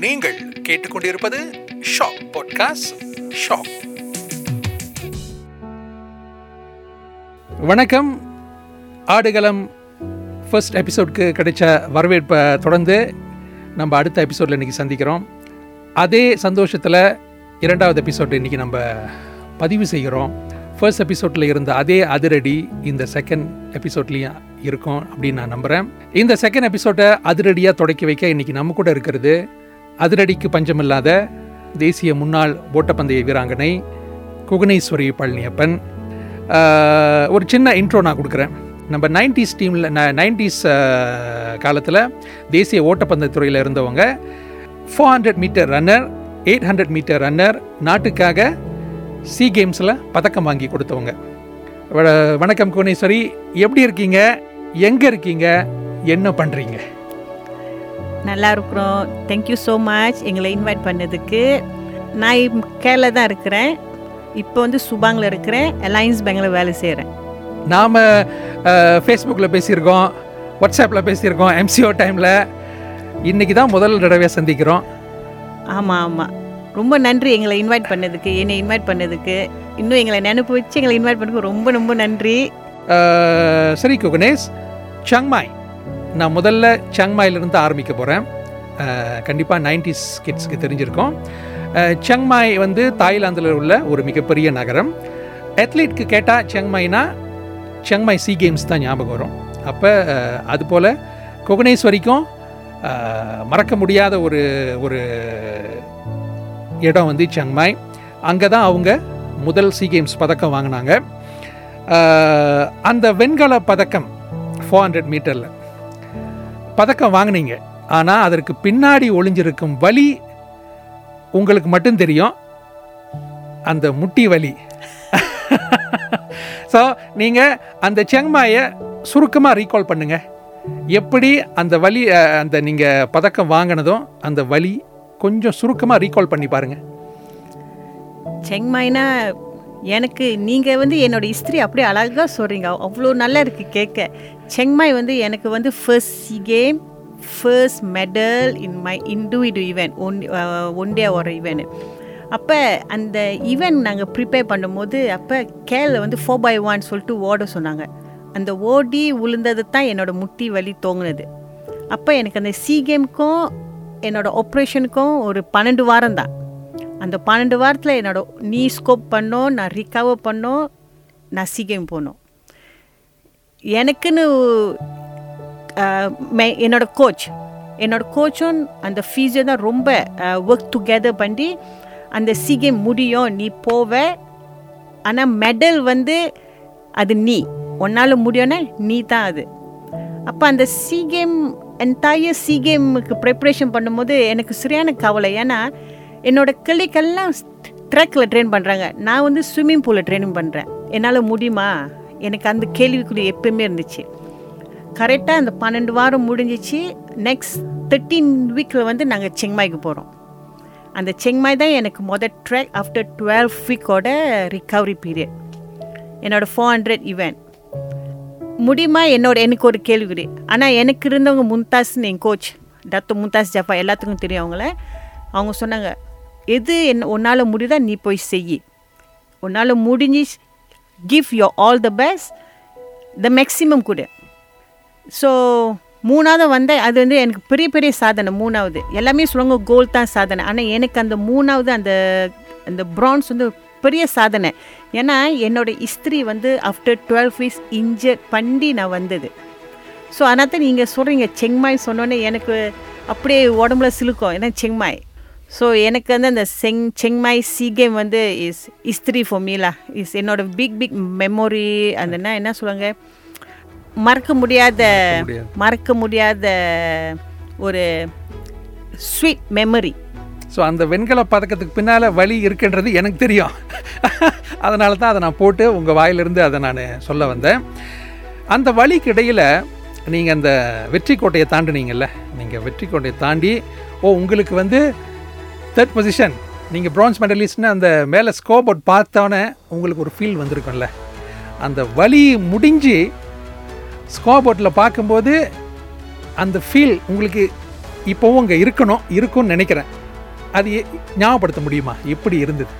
நீங்கள் கேட்டுக்கொண்டிருப்பது shock podcast shock வணக்கம். ஆடுகளம் ஃபர்ஸ்ட் எபிசோட்க்கு கிடைச்ச வரவேற்பை தொடர்ந்து நம்ம அடுத்த எபிசோடில் இன்றைக்கி சந்திக்கிறோம். அதே சந்தோஷத்தில் இரண்டாவது எபிசோட் இன்றைக்கி நம்ம பதிவு செய்கிறோம். ஃபர்ஸ்ட் எபிசோடில் இருந்த அதே அதிரடி இந்த செகண்ட் எபிசோட்லேயும் இருக்கும் அப்படின்னு நான் நம்புகிறேன் இந்த செகண்ட் எபிசோடை அதிரடியாக தொடக்கி வைக்க இன்றைக்கி நம்ம கூட இருக்கிறது அதிரடிக்கு பஞ்சமில்லாத தேசிய முன்னாள் ஓட்டப்பந்தய வீராங்கனை குகனேஸ்வரி பழனியப்பன். ஒரு சின்ன இன்ட்ரோ நான் கொடுக்குறேன். நம்ம நைன்டிஸ் டீமில் நைன்டிஸ் காலத்தில் தேசிய ஓட்டப்பந்தய துறையில் இருந்தவங்க. Four hundred metre runner eight hundred metre runner நாட்டுக்காக சி கேம்ஸில் பதக்கம் வாங்கி கொடுத்தவங்க. வ- வணக்கம் குவனேஸ்வரி எப்படி இருக்கீங்க? எங்கே இருக்கீங்க? என்ன பண்ணுறீங்க நல்லா இருக்கிறோம் தேங்க்யூ ஸோ மச் எங்களை இன்வைட் பண்ணதுக்கு. நான் கேரளா தான் இருக்கிறேன். இப்போ வந்து சுபாங்கில் இருக்கிறேன். அலையன்ஸ் பேங்கில் வேலை செய்கிறேன் நாம் ஃபேஸ்புக்கில் பேசியிருக்கோம். வாட்ஸ்அப்பில் பேசியிருக்கோம். எம்சிஓ டைமில் இன்றைக்கி தான் முதல் தடவை சந்திக்கிறோம். ஆமாம் ஆமாம் ரொம்ப நன்றி எங்களை இன்வைட் பண்ணதுக்கு என்னை இன்வைட் பண்ணதுக்கு. இன்னும் எங்களை நினைப்பு வச்சு எங்களை இன்வைட் பண்ணதுக்கு ரொம்ப ரொம்ப நன்றி. சரி குகனேஷ். சங்மாய் நான் முதல்ல செங்மாயிலிருந்து ஆரம்பிக்க போகிறேன் கண்டிப்பாக நைன்டிஸ் கிட்ஸ்க்கு தெரிஞ்சிருக்கோம். செங்மாய் வந்து தாய்லாந்தில் உள்ள ஒரு மிகப்பெரிய நகரம். அத்லீட்க்கு கேட்டால் செங்மாய்னா செங்மாய் சி கேம்ஸ் தான் ஞாபகம் வரும். அப்போ அதுபோல் குகனேஸ்வரிக்கும் மறக்க முடியாத ஒரு ஒரு இடம் வந்து செங்மாய் அங்கே தான் அவங்க முதல் சி கேம்ஸ் பதக்கம் வாங்கினாங்க. அந்த வெண்கல பதக்கம் ஃபோர் ஹண்ட்ரட் மீட்டரில் பதக்கம் வாங்குனீங்க. ஆனால் அதற்கு பின்னாடி ஒளிஞ்சிருக்கும் வலி உங்களுக்கு மட்டும் தெரியும். அந்த முட்டி வலி. ஸோ நீங்கள் அந்த செங்மாயை சுருக்கமாக ரீகால் பண்ணுங்கள் எப்படி அந்த வலி அந்த நீங்கள் பதக்கம் வாங்கினதும் அந்த வலி கொஞ்சம் சுருக்கமாக ரீகால் பண்ணி பாருங்கள் செங்மாய்னா எனக்கு நீங்கள் வந்து என்னோட ஹிஸ்ட்ரி அப்படியே அழகாக சொல்கிறீங்க அவ்வளோ நல்லா இருக்குது கேட்க செங்மாய் வந்து எனக்கு வந்து first SEA game first medal in my individual event one one day ஒரு ஈவெண்ட் அப்போ அந்த ஈவெண்ட் நாங்கள் ப்ரிப்பேர் பண்ணும்போது அப்போ கேல வந்து ஃபோர் பை ஒன் சொல்லிட்டு ஓட சொன்னாங்க. அந்த ஓடி விழுந்தது தான் என்னோட முட்டி வலி தோங்குனது. அப்போ எனக்கு அந்த சி கேமுக்கும் என்னோட ஆப்ரேஷனுக்கும் ஒரு பன்னெண்டு வாரம் தான். அந்த பன்னெண்டு வாரத்தில் என்னோட நீ ஸ்கோப் பண்ணோம் நான் ரிகவர் பண்ணோம் நான் சி கேம் போனோம். எனக்குன்னு மே- என்னோட கோச் என்னோட கோச்சும் அந்த ஃபீஸை தான் ரொம்ப ஒர்க் டுகெதர் பண்ணி அந்த சி முடியும் நீ போவ. ஆனால் மெடல் வந்து அது நீ. உன்னால் முடியும்னா நீ தான் அது. அப்போ அந்த சி கேம் என்டையர் சி கேமுக்கு ப்ரிப்ரேஷன் பண்ணும்போது எனக்கு சரியான கவலை. ஏன்னா என்னோட கிளிக்கெல்லாம் ட்ரக்கில் ட்ரெயின் பண்ணுறாங்க நான் வந்து ஸ்விம்மிங் பூலில் ட்ரைனிங் பண்ணுறேன் என்னால் முடியுமா? எனக்கு அந்த கேள்விக்குறி எப்பயுமே இருந்துச்சு. கரெக்டாக அந்த பன்னெண்டு வாரம் முடிஞ்சிச்சு. நெக்ஸ்ட் தேர்ட்டீன் வீக்கில் வந்து நாங்கள் செங்மாய்க்கு போகிறோம் அந்த செங்மாய் தான் எனக்கு மொதல் ட்ராக் ஆஃப்டர் டுவெல் வீக்கோட ரிகவரி பீரியட் என்னோட ஃபோர் ஹண்ட்ரட் இவெண்ட் முடியுமா? என்னோட எனக்கு ஒரு கேள்விக்குறி. ஆனால் எனக்கு இருந்தவங்க மும்தாஸ்னு என் கோச் டாக்டர் மும்தாஸ் ஜஃபா எல்லாத்துக்கும் தெரியும் அவங்கள. அவங்க சொன்னாங்க எது என்ன உன்னால் முடியுதா? நீ போய் செய் உன்னால் முடிஞ்சு give your all the best the maximum கொடு. ஸோ மூணாவது வந்தேன் அது வந்து எனக்கு பெரிய பெரிய சாதனை மூணாவது. எல்லாமே சொல்லுவாங்க கோல் தான் சாதனை. ஆனால் எனக்கு அந்த மூணாவது அந்த அந்த ப்ரான்ஸ் வந்து பெரிய சாதனை. ஏன்னா என்னோட இஸ்திரி வந்து ஆஃப்டர் டுவெல் வீக்ஸ் இன்ஜர் பண்ணி நான் வந்தது. ஸோ அதனால் தான் நீங்கள் சொல்கிறீங்க செங்மாய் சொன்னோன்னே எனக்கு அப்படியே உடம்புல சிலுக்கும். ஏன்னா செங்மாய். ஸோ எனக்கு வந்து அந்த செங் செங்மாய் சி கேம் வந்து இஸ் இஸ்திரி ஃபார் மீலா இஸ் என்னோட பிக் பிக் மெமோரி அந்த என்ன என்ன சொல்லுவாங்க? மறக்க முடியாத. மறக்க முடியாத. ஒரு ஸ்வீட் மெமரி ஸோ அந்த வெண்கல பதக்கத்துக்கு பின்னால் வலி இருக்குன்றது எனக்கு தெரியும். அதனால தான் அதை நான் போட்டு உங்கள் வாயிலிருந்து அதை நான் சொல்ல வந்தேன். அந்த வலிக்கு இடையில் நீங்கள் அந்த வெற்றி கோட்டையை தாண்டினீங்கல்ல? நீங்கள் வெற்றி கோட்டையை தாண்டி ஓ உங்களுக்கு வந்து தேர்ட் பொசிஷன் நீங்கள் ப்ரான்ஸ் மெடலிஸ்ட்னு அந்த மேலே ஸ்கோப் அவுட் பார்த்தோன்னே உங்களுக்கு ஒரு ஃபீல் வந்திருக்கும்ல. அந்த வலி முடிஞ்சு ஸ்கோப் அவுட்டில் பார்க்கும்போது அந்த ஃபீல் உங்களுக்கு இப்போவும் அங்கே இருக்கணும் இருக்கும்னு நினைக்கிறேன். அது ஞாபகப்படுத்த முடியுமா? எப்படி இருந்தது?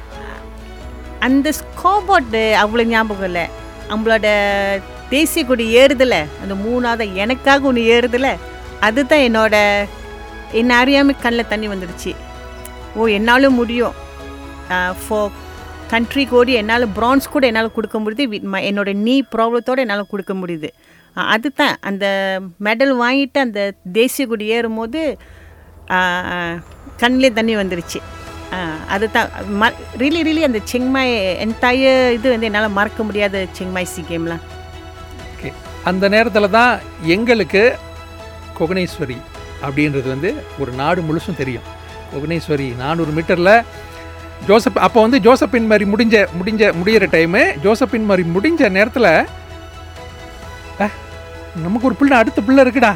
அந்த ஸ்கோபோர்டு அவ்வளோ ஞாபகம் இல்லை. நம்மளோட தேசிய கொடி ஏறுதுல அந்த மூணாவது எனக்காக ஒன்று ஏறுதில்ல அதுதான் என்னோட என்ன அறியாமல் கண்ணில் தண்ணி வந்துடுச்சு. ஓ என்னாலும் முடியும். ஃபோ கண்ட்ரி கோடி என்னால் ப்ரான்ஸ் கூட என்னால் கொடுக்க முடியுது. என்னோட நீ ப்ராப்ளத்தோடு என்னால் கொடுக்க முடியுது. அதுதான். அந்த மெடல் வாங்கிட்டு அந்த தேசிய கொடி ஏறும்போது கண்ணிலே தண்ணி வந்துருச்சு. அதுதான். ம ரிலி ரிலி அந்த செங்மாய் என்டைய இது வந்து என்னால் மறக்க முடியாத செங்மாய் சி கேம்லாம் ஓகே அந்த நேரத்தில் தான் எங்களுக்கு கொகனேஸ்வரி அப்படின்றது வந்து ஒரு நாடு முழுசும் தெரியும். கொகனேஸ்வரி நானூறு மீட்டரில். ஜோசப் அப்போ வந்து ஜோசப்பின் மாதிரி முடிஞ்ச முடிஞ்ச முடியிற டைமு ஜோசப்பின் மாதிரி முடிஞ்ச நேரத்தில் நமக்கு ஒரு பிள்ளை அடுத்த பிள்ளை இருக்குடா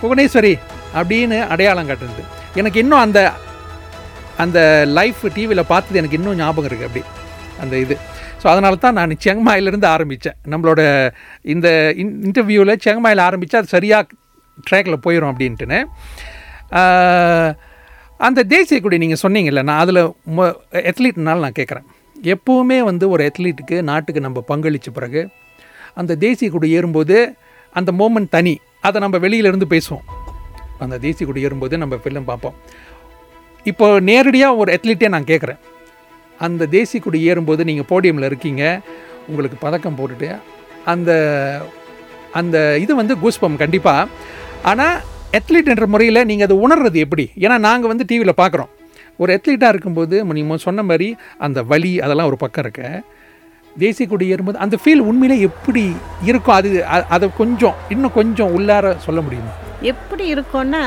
புவனேஸ்வரி அப்படின்னு அடையாளம் காட்டுறது. எனக்கு இன்னும் அந்த அந்த லைஃப் டிவியில் பார்த்தது எனக்கு இன்னும் ஞாபகம் இருக்குது அப்படி அந்த இது. ஸோ அதனால தான் நான் செங்மாயிலேருந்து ஆரம்பித்தேன் நம்மளோட இந்த இன் இன்டர்வியூவில் செங்மாயில் ஆரம்பித்தா அது சரியாக ட்ராக்கில் போயிடும் அப்படின்ட்டுன்னு. அந்த தேசிய கொடி நீங்கள் சொன்னீங்கல்ல நான் அதில் எத்லீட்னால நான் கேட்குறேன் எப்போவுமே வந்து ஒரு எத்லீட்டுக்கு நாட்டுக்கு நம்ம பங்களித்த பிறகு அந்த தேசிய கொடி ஏறும்போது அந்த மோமெண்ட் தனி. அதை நம்ம வெளியிலேருந்து பேசுவோம். அந்த தேசிய கொடி ஏறும்போது நம்ம ஃபில்ம் பார்ப்போம். இப்போ நேரடியாக ஒரு அத்லீட்டே நான் கேட்குறேன் அந்த தேசிய கொடி ஏறும்போது நீங்கள் போடியமில் இருக்கீங்க உங்களுக்கு பதக்கம் போட்டுட்டு அந்த அந்த இது வந்து கூஸ்பம் கண்டிப்பாக ஆனால் அத்லீட் என்ற முறையில் நீங்கள் அதை உணர்றது எப்படி? ஏன்னா நாங்கள் வந்து டிவியில் பார்க்குறோம். ஒரு அத்லீட்டாக இருக்கும்போது நீங்கள் சொன்ன மாதிரி அந்த வலி அதெல்லாம் ஒரு பக்கம் இருக்க. தேசிய கொடி ஏறும்போது அந்த ஃபீல் உண்மையிலே எப்படி இருக்கும் அது அதை கொஞ்சம் இன்னும் கொஞ்சம் உள்ளார சொல்ல முடியுமா? எப்படி இருக்கும்னா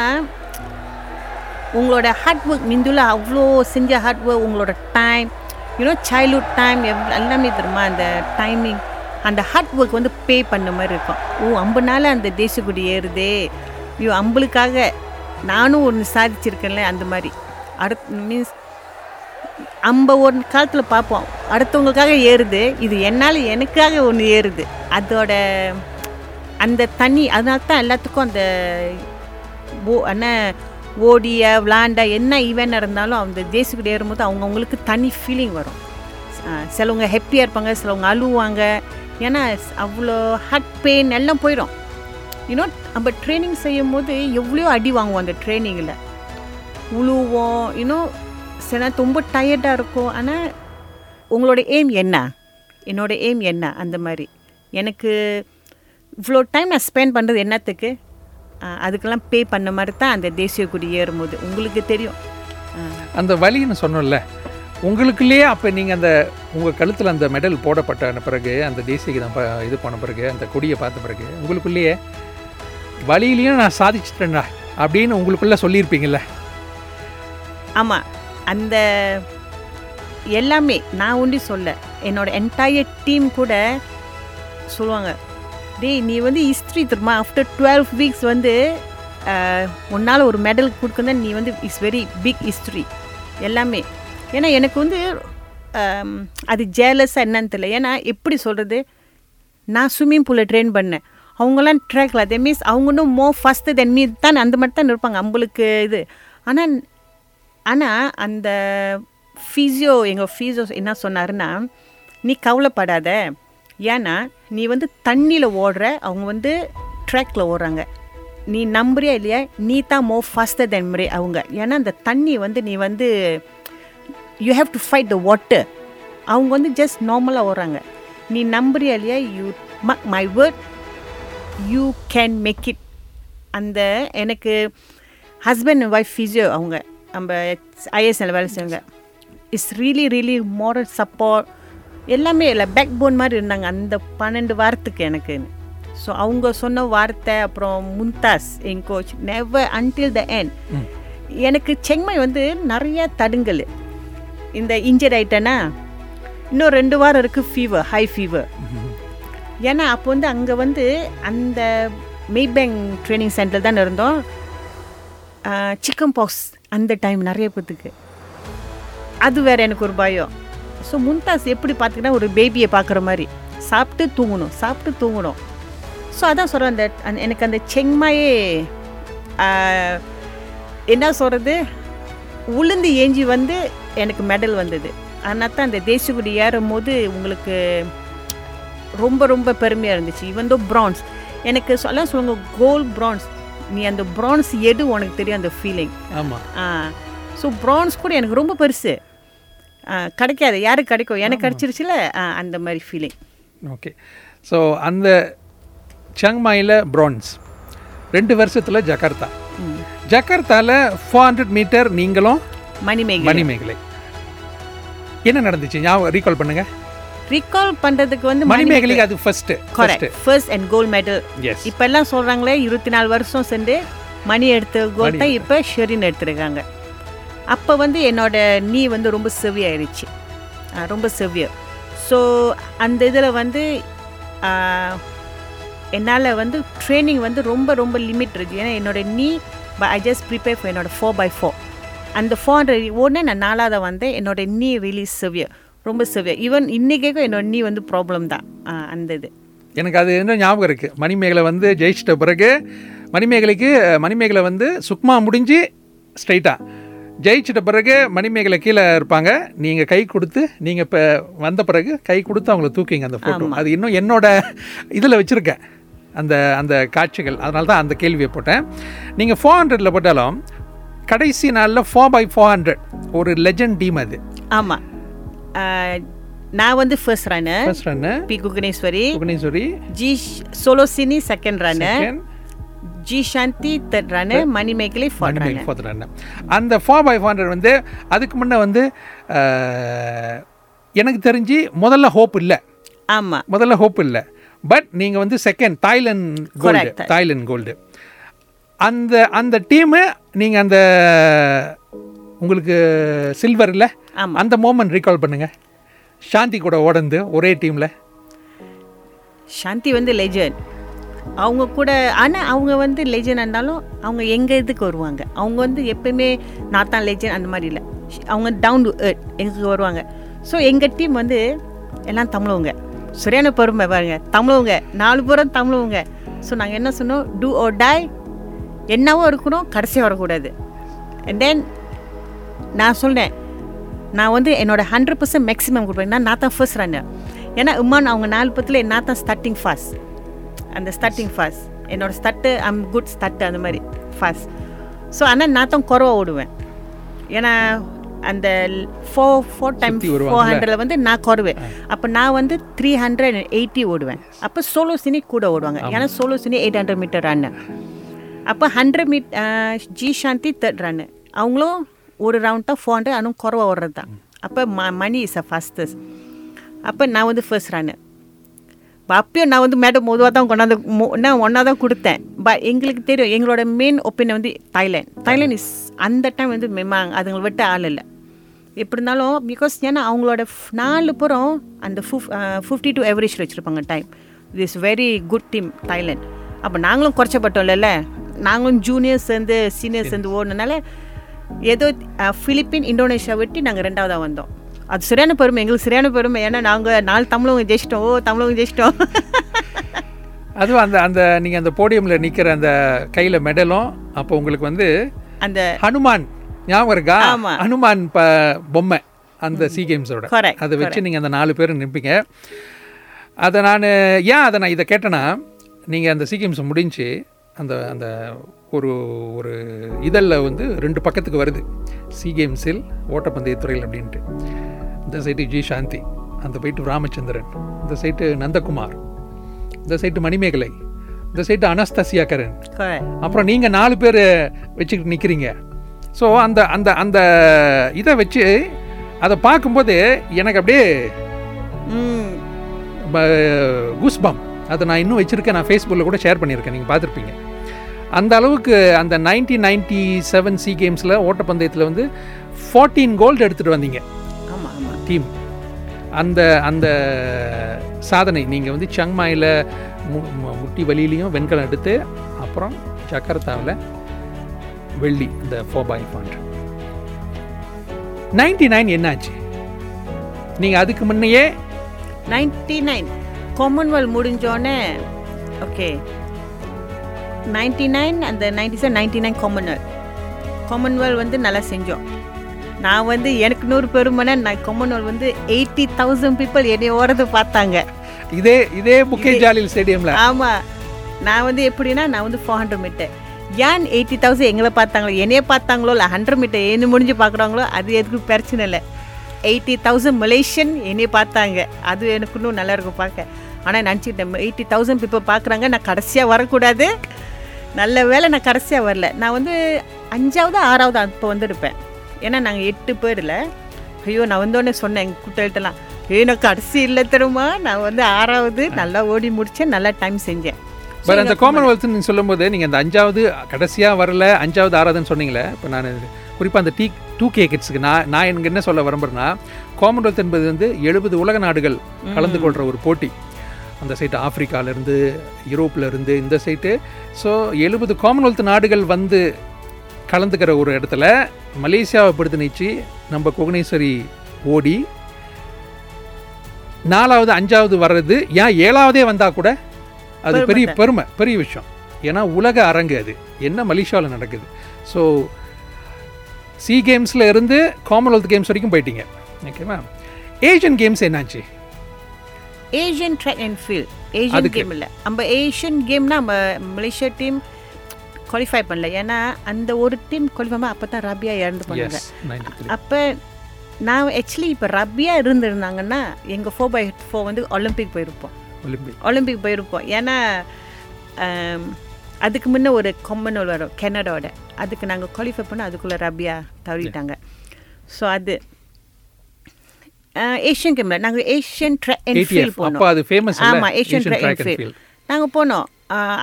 உங்களோட ஹார்ட் ஒர்க் மிந்துல அவ்வளோ செஞ்ச ஹார்ட் ஒர்க் உங்களோட time you know childhood time எல்லாமே தெரியுமா? அந்த டைமிங் அந்த ஹார்ட் ஒர்க் வந்து பே பண்ண மாதிரி இருக்கும். ஓ ஐம்பது நாள் அந்த கொடி ஏறுதே ஐயோ அம்பளுக்காக நானும் ஒன்று சாதிச்சிருக்கேன்ல அந்த மாதிரி. அடுத் மீன்ஸ் நம்ம ஒரு காலத்தில் பார்ப்போம் அடுத்தவங்களுக்காக ஏறுது. இது என்னால் எனக்காக ஒன்று ஏறுது. அதோட அந்த தண்ணி அதனால தான் எல்லாத்துக்கும் அந்த ஓ என்ன ஓடிய விளாண்ட என்ன ஈவெண்ட் இருந்தாலும் அந்த தேசிக்கிட்ட ஏறும்போது அவங்கவுங்களுக்கு தனி ஃபீலிங் வரும். சிலவங்க ஹாப்பியாக இருப்பாங்க சிலவங்க அழுவாங்க. ஏன்னா அவ்வளோ ஹார்ட் பெயின் எல்லாம் போயிடும். யூனோ நம்ம ட்ரைனிங் செய்யும் போது எவ்வளோ அடி வாங்குவோம் அந்த ட்ரைனிங்கில் உழுவோம் இன்னும் சில ரொம்ப டயர்டாக இருக்கும். ஆனால் உங்களோட எய்ம் என்ன? என்னோட எய்ம் என்ன? அந்த மாதிரி. எனக்கு இவ்வளோ டைம் நான் ஸ்பெண்ட் பண்ணுறது என்னத்துக்கு? அதுக்கெல்லாம் பே பண்ண மாதிரி தான் அந்த தேசிய கொடி ஏறும்போது. உங்களுக்கு தெரியும். அந்த வழின்னு சொன்னோம்ல உங்களுக்குள்ளேயே அப்போ நீங்கள் அந்த உங்கள் கழுத்தில் அந்த மெடல் போடப்பட்ட பிறகு அந்த தேசிய கீதம் இது பண்ண பிறகு அந்த கொடியை பார்த்த பிறகு உங்களுக்குள்ளேயே வழியிலையும் நான் சாதிச்சிட்டேன்டா அப்படின்னு உங்களுக்குள்ளே சொல்லியிருப்பீங்கள்ல ஆமாம் அந்த எல்லாமே நான் ஒண்டி சொல்ல என்னோட என்டையர் டீம் கூட சொல்லுவாங்க டேய் நீ வந்து ஹிஸ்ட்ரி தெரியுமா? ஆஃப்டர் டுவெல் வீக்ஸ் வந்து உன்னால் ஒரு மெடல் கொடுக்கணும் நீ வந்து இட்ஸ் வெரி பிக் ஹிஸ்ட்ரி எல்லாமே. ஏன்னா எனக்கு வந்து அது ஜேலஸாக என்னன்னு தெரியல. ஏன்னா எப்படி சொல்கிறது நான் ஸ்விம்மிங் பூலில் ட்ரெயின் பண்ணேன். அவங்களாம் ட்ராக்ல அதே மீன்ஸ் அவங்க இன்னும் மோ ஃபஸ்ட்டு தென் மீ தான் அந்த மாதிரி தான் இருப்பாங்க. அவங்களுக்கு இது. ஆனால் ஆனால் அந்த ஃபிசியோ எங்கள் ஃபிசியோ என்ன சொன்னாருன்னா நீ கவலைப்படாத. ஏன்னா நீ வந்து தண்ணியில் ஓடுற அவங்க வந்து ட்ராக்ல ஓடுறாங்க. நீ நம்புறியா இல்லையா? நீ தான் மோ ஃபாஸ்டர் தென் முறை அவங்க. ஏன்னா அந்த தண்ணி வந்து நீ வந்து you have to fight the water அவங்க வந்து ஜஸ்ட் நார்மலாக ஓடுறாங்க. நீ நம்புறியா இல்லையா? You my word you can make it அந்த எனக்கு ஹஸ்பண்ட் அண்ட் ஒய்ஃப் ஃபிசியோ அவங்க. நம்ம ஐஎஸ்எல் வேலை செய்வாங்க it's really really moral support எல்லாமே இல்லை பேக் போன் மாதிரி இருந்தாங்க அந்த பன்னெண்டு வாரத்துக்கு எனக்கு. ஸோ அவங்க சொன்ன வார்த்தை அப்புறம் Mumtaz N coach never until the end. எனக்கு சென்மை வந்து நிறைய தடுங்கல் இந்த இன்ஜர் ஆயிட்டேன்னா இன்னும் ரெண்டு வாரம் இருக்குது ஃபீவர் ஹை ஃபீவர் ஏன்னா அப்போ வந்து அங்கே வந்து அந்த மெய்பேங் ட்ரைனிங் சென்டர் தான் இருந்தோம். சிக்கன் பாக்ஸ் அந்த டைம் நிறைய பேத்துக்கு. அது வேறு எனக்கு ஒரு பயம். ஸோ முன்தாஸ் எப்படி பார்த்துக்கிட்டா ஒரு பேபியை பார்க்குற மாதிரி. சாப்பிட்டு தூங்கணும் சாப்பிட்டு தூங்கணும். ஸோ அதான் சொல்கிறேன் அந்த எனக்கு அந்த செங்மாயே என்ன சொல்கிறது உளுந்து ஏஞ்சி வந்து எனக்கு மெடல் வந்தது. ஆனால் தான் அந்த தேசிய கொடி ஏறும் போது உங்களுக்கு ரொம்ப ரொம்ப பெருமையாக இருந்துச்சு. இவன் தோ பிரான்ஸ் எனக்கு சொல்ல சொல்லுங்க கோல்ட் பிரான்ஸ் நீ அந்த பிரான்ஸ் எடு உனக்கு தெரியும் அந்த ஃபீலிங் ஆமாம் ஸோ பிரான்ஸ் கூட எனக்கு ரொம்ப பெருசு. கிடைக்காது. யாருக்கு கிடைக்கும்? எனக்கு கிடைச்சிருச்சுல? அந்த மாதிரி ஃபீலிங் ஓகே ஸோ அந்த சங்மாயில் பிரான்ஸ் ரெண்டு வருஷத்தில் ஜகார்த்தா. ஜகார்த்தாவில் ஃபோர் ஹண்ட்ரட் மீட்டர் நீங்களும் மணிமேகலை. மணிமேகலை. என்ன நடந்துச்சு? ஞாபகம் ரீகால் பண்ணுங்க. ரீகால் பண்ணுறதுக்கு வந்து மணிமேகலைக்கு அது first correct first and gold medal இப்போ எல்லாம் சொல்கிறாங்களே இருபத்தி நாலு வருஷம் சென்று மணி எடுத்த கோல் தான் இப்போ ஷெரின் எடுத்துருக்காங்க. அப்போ வந்து என்னோட நீ வந்து ரொம்ப செவி ஆயிடுச்சு. ஆ, ரொம்ப செவியர் ஸோ அந்த இதில் வந்து என்னால் வந்து ட்ரைனிங் வந்து ரொம்ப ரொம்ப லிமிட் இருக்கு. ஏன்னா என்னோட நீ ஐ ஜஸ்ட் ப்ரிப்பேர் ஃபார் என்னோட ஃபோர் பை ஃபோர் அந்த ஃபோர் ஹண்ட்ரட் உடனே நான் நாலாவது வந்தேன். என்னோட நீ ரிலி செவியர் ரொம்ப செவியர் ஈவன் இன்றைக்கேக்கும் என்னோட நீ வந்து ப்ராப்ளம் தான். அந்த இது. எனக்கு அது என்ன ஞாபகம் இருக்குது மணிமேகலை வந்து ஜெயிச்சிட்ட பிறகு மணிமேகலைக்கு மணிமேகலை வந்து சுக்மா முடிஞ்சு ஸ்ட்ரைட்டாக ஜெயிச்சிட்ட பிறகு மணிமேகலை கீழே இருப்பாங்க. நீங்கள் கை கொடுத்து நீங்கள் இப்போ வந்த பிறகு கை கொடுத்து அவங்கள தூக்கிங்க அந்த ஃபோட்டோ அது இன்னும் என்னோட இதில் வச்சுருக்கேன். அந்த அந்த காட்சிகள். அதனால தான் அந்த கேள்வியை போட்டேன். நீங்கள் ஃபோர் ஹண்ட்ரடில் போட்டாலும் கடைசி நாளில் ஃபோர் பை ஃபோர் ஹண்ட்ரட் ஒரு லெஜண்ட் டீம் அது. ஆமாம் நான் வந்து first runner first run B Guganeswari. Buvaneswari G Solosini second runner G Shanti third runner Manimegalai fourth runner fourth run அந்த ஃபோர் பை ஃபோர் ஹண்ட்ரட் வந்து அதுக்கு முன்னே வந்து எனக்கு தெரிஞ்சு முதல்ல ஹோப் இல்லை. ஆமாம் முதல்ல ஹோப் இல்லை. பட் நீங்கள் வந்து second Thailand gold. Thailand gold அந்த அந்த டீமு நீங்கள் அந்த உங்களுக்கு சில்வர் இல்லை ஆமா. அந்த மோமெண்ட் ரீகால் பண்ணுங்க. சாந்தி கூட ஓடந்து ஒரே டீமில் சாந்தி வந்து லெஜண்ட் அவங்க கூட ஆனால் அவங்க வந்து லெஜண்ட் இருந்தாலும் அவங்க எங்கள் இதுக்கு வருவாங்க? அவங்க வந்து எப்பயுமே நான் தான் லெஜண்ட் அந்த மாதிரி இல்லை. அவங்க டவுன் டு எர்த் எங்களுக்கு வருவாங்க? ஸோ எங்கள் டீம் வந்து எல்லாம் தமிழவங்க. சரியான பெருமை பாருங்க. தமிழவங்க. நாலு பேரும் தமிழவங்க. ஸோ நாங்கள் என்ன சொன்னோம்? டூ ஓ டை என்னவோ இருக்கணும் கடைசியாக வரக்கூடாது. அண்ட் தென் நான் சொன்னேன் நான் வந்து என்னோட ஹண்ட்ரட் பர்சன்ட் மேக்ஸிமம் கொடுப்பேன். நான் நான் தான் ஃபர்ஸ்ட் ரன்னர் ஏன்னா உமான் அவங்க நாலு பத்தில் நான் தான் ஸ்டார்டிங் ஃபாஸ்ட் அந்த ஸ்டார்டிங் ஃபாஸ்ட் என்னோட ஸ்டட்டு ஐம் குட் ஸ்டட்டு அந்த மாதிரி ஃபாஸ்ட் ஸோ ஆனால் நான் தான் குறவா ஓடுவேன். ஏன்னா அந்த ஃபோர் ஃபோர் டைம். ஃபோர் ஹண்ட்ரடில் வந்து நான் குறவேன். அப்போ நான் வந்து த்ரீ ஹண்ட்ரட் எயிட்டி ஓடுவேன். அப்போ சோலோ சினி கூட ஓடுவாங்க. ஏன்னா Solosini eight hundred metre run அப்போ hundred meet G Shanti third run அவங்களும் ஒரு ரவுண்ட் தான் ஃபோர் ஹண்ட்ரட் அதுவும் குறவா ஓடுறது தான் அப்போ ம மணி இஸ் அ ஃபாஸ்டஸ்ட் அப்போ நான் வந்து ஃபர்ஸ்ட் ரன்னு அப்பயும் நான் வந்து மேடம் மொதுவாக தான் கொண்டாந்து நான் ஒன்றா தான் கொடுத்தேன். பட் எங்களுக்கு தெரியும் எங்களோட மெயின் ஒப்பீனியன் வந்து தாய்லாந்து தாய்லாந்து இஸ் அந்த டைம் வந்து மெம்மா அதுங்களை விட்டு ஆள் இல்லை. எப்படி இருந்தாலும் பிகாஸ் ஏன்னா அவங்களோட நாலு புறம் அந்த ஃபிஃப் ஃபிஃப்டி டூ எவரேஜில் வச்சுருப்பாங்க டைம் இது is very good team Thailand அப்போ நாங்களும் குறைச்சப்பட்டோம்ல நாங்களும் ஜூனியர்ஸ் சேர்ந்து சீனியர்ஸ் சேர்ந்து ஓடினால ஏதோ ஃபிலிப்பின் இந்தோனேஷியா வெட்டி நாங்கள் ரெண்டாவதாக வந்தோம். அது சரியான பெருமை எங்களுக்கு சரியான பெருமை. ஏன்னா நாங்கள் நாலு தமிழவங்க ஜெயிச்சிட்டோம். ஓ தமிழவங்க ஜெயிச்சிட்டோம். அதுவும் அந்த அந்த நீங்கள் அந்த போடியமில் நிற்கிற அந்த கையில் மெடலும் அப்போ உங்களுக்கு வந்து அந்த ஹனுமான் ஞாபகம் இருக்கா. ஹனுமான் ப பொம்மை அந்த சி கேம்ஸோட Correct, அதை வச்சு நீங்கள் அந்த நாலு பேரும் நிற்பீங்க அதை நான் ஏன் அதை நான் இதை கேட்டேன்னா நீங்கள் அந்த சி கேம்ஸ் முடிஞ்சு அந்த அந்த ஒரு ஒரு இதழில் வந்து ரெண்டு பக்கத்துக்கு வருது. சி கேம்ஸில் ஓட்டப்பந்தயத்துறையில் அப்படின்ட்டு. இந்த சைட்டு ஜி சாந்தி அந்த போயிட்டு ராமச்சந்திரன் இந்த சைட்டு நந்தகுமார் இந்த சைட்டு மணிமேகலை இந்த சைட்டு அனஸ்தசியா கரன் correct. அப்புறம் நீங்கள் நாலு பேர் வச்சுக்கிட்டு நிற்கிறீங்க ஸோ அந்த அந்த அந்த இதை வச்சு அதை பார்க்கும்போது எனக்கு அப்படியே குஸ்பம் அதை நான் இன்னும் வச்சுருக்கேன் நான் ஃபேஸ்புக்கில் கூட ஷேர் பண்ணியிருக்கேன் நீங்கள் பார்த்துருப்பீங்க. அந்த அளவுக்கு அந்த நைன்டீன் நைன்டி செவன் சி கேம்ஸில் ஓட்டப்பந்தயத்தில் வந்து ஃபார்ட்டீன் கோல்டு எடுத்துகிட்டு வந்தீங்க. ஆமாம் ஆமாம் டீம் அந்த அந்த சாதனை நீங்கள் வந்து சங்மாயில் மு முட்டி வலியிலையும் வெண்கலம் எடுத்து அப்புறம் ஜகர்த்தாவில் வெள்ளி இந்த four by point ninety nine என்னாச்சு? நீங்கள் அதுக்கு முன்னையே நைன்டி நைன் காமன்வெல்த் முடிஞ்சோடனே ஓகே நைன்டி நைன் அந்த ninety seven ninety nine Commonwealth Commonwealth வந்து நல்லா செஞ்சோம். நான் வந்து எனக்கு நூறு பெருமைனா நான் காமன்வெல்த் வந்து எயிட்டி தௌசண்ட் பீப்புள் என்னை ஓரது பார்த்தாங்க. இதே இதே புக்கே ஜாலில் ஸ்டேடியம்ல ஆமாம் நான் வந்து எப்படின்னா நான் வந்து ஃபோர் ஹண்ட்ரட் மீட்டர் ஏன் எயிட்டி தௌசண்ட் எங்களை பார்த்தாங்களோ என்னையே பார்த்தாங்களோ இல்லை ஹண்ட்ரட் மீட்டர் என்ன முடிஞ்சு பார்க்குறாங்களோ அது எதுக்கு பிரச்சனை இல்லை. எயிட்டி தௌசண்ட் மலேசியன் என்னைய பார்த்தாங்க. அது எனக்கு இன்னும் நல்லா இருக்கும் பார்க்க. ஆனால் நினச்சிக்கிட்டேன் எயிட்டி தௌசண்ட் பீப்புள் பார்க்குறாங்க நான் கடைசியாக வரக்கூடாது. நல்ல வேளை நான் கடைசியாக வரல. நான் வந்து அஞ்சாவது ஆறாவது அப்போ வந்திருப்பேன். ஏன்னா நாங்கள் எட்டு பேரில் ஐயோ நான் வந்தோடனே சொன்னேன் எங்கள் கூட்டல்கிட்டலாம் ஏய் நான் கடைசி இல்லை தெரியுமா? நான் வந்து ஆறாவது நல்லா ஓடி முடித்தேன் நல்லா டைம் செஞ்சேன். பட் அந்த காமன்வெல்த் நீங்க சொல்லும்போது நீங்க அந்த அஞ்சாவது கடைசியா வரல அஞ்சாவது ஆறாவதுன்னு சொன்னீங்களே இப்போ நான் குறிப்பாக அந்த டீ டூ கே கிட்ஸுக்கு நான் நான் எனக்கு என்ன சொல்ல விரும்புறேன்னா காமன்வெல்த் என்பது வந்து எழுபது உலக நாடுகள் கலந்து கொள்கிற ஒரு போட்டி. அந்த சைட்டு ஆப்பிரிக்காலேருந்து யூரோப்லேருந்து இந்த சைட்டு ஸோ எழுபது காமன்வெல்த் நாடுகள் வந்து கலந்துக்கிற ஒரு இடத்துல மலேசியாவை பிடித்து நீச்சு நம்ம குகனேஸ்வரி ஓடி நாலாவது அஞ்சாவது வர்றது ஏன் ஏழாவதே வந்தால் கூட அது பெரிய பெருமை பெரிய விஷயம். ஏன்னா உலக அரங்கு அது. என்ன மலேசியாவில் நடக்குது? ஸோ சி கேம்ஸில் இருந்து காமன்வெல்த் கேம்ஸ் வரைக்கும் போயிட்டீங்க. ஓகேவா ஏஷியன் கேம்ஸ் என்னாச்சு? Asian track and field Asian game இல்லை. நம்ம ஏஷியன் கேம்னா நம்ம மலேசியா டீம் குவாலிஃபை பண்ணல. ஏன்னா அந்த ஒரு டீம் குவாலிஃபை அப்போ தான் ரபியா இறந்து போனாங்க. அப்போ நான் ஆக்சுவலி இப்போ ரபியா இருந்திருந்தாங்கன்னா எங்கள் ஃபோர் பை ஃபோர் வந்து ஒலிம்பிக் போயிருப்போம். ஒலிம்பிக் போயிருப்போம். ஏன்னா அதுக்கு முன்ன ஒரு கொம்மனூல் வரும் கெனடாவோட அதுக்கு நாங்கள் குவாலிஃபை பண்ண அதுக்குள்ளே ரபியா தவறிட்டாங்க. ஸோ அது ஏஷியன் கேமில் நாங்கள் Asian track and field ATF போனோம். அது ஃபேமஸ் ஆமாம் ஏஷியன் ட்ராக் அண்ட் ஃபீல்ட் நாங்கள் போனோம்.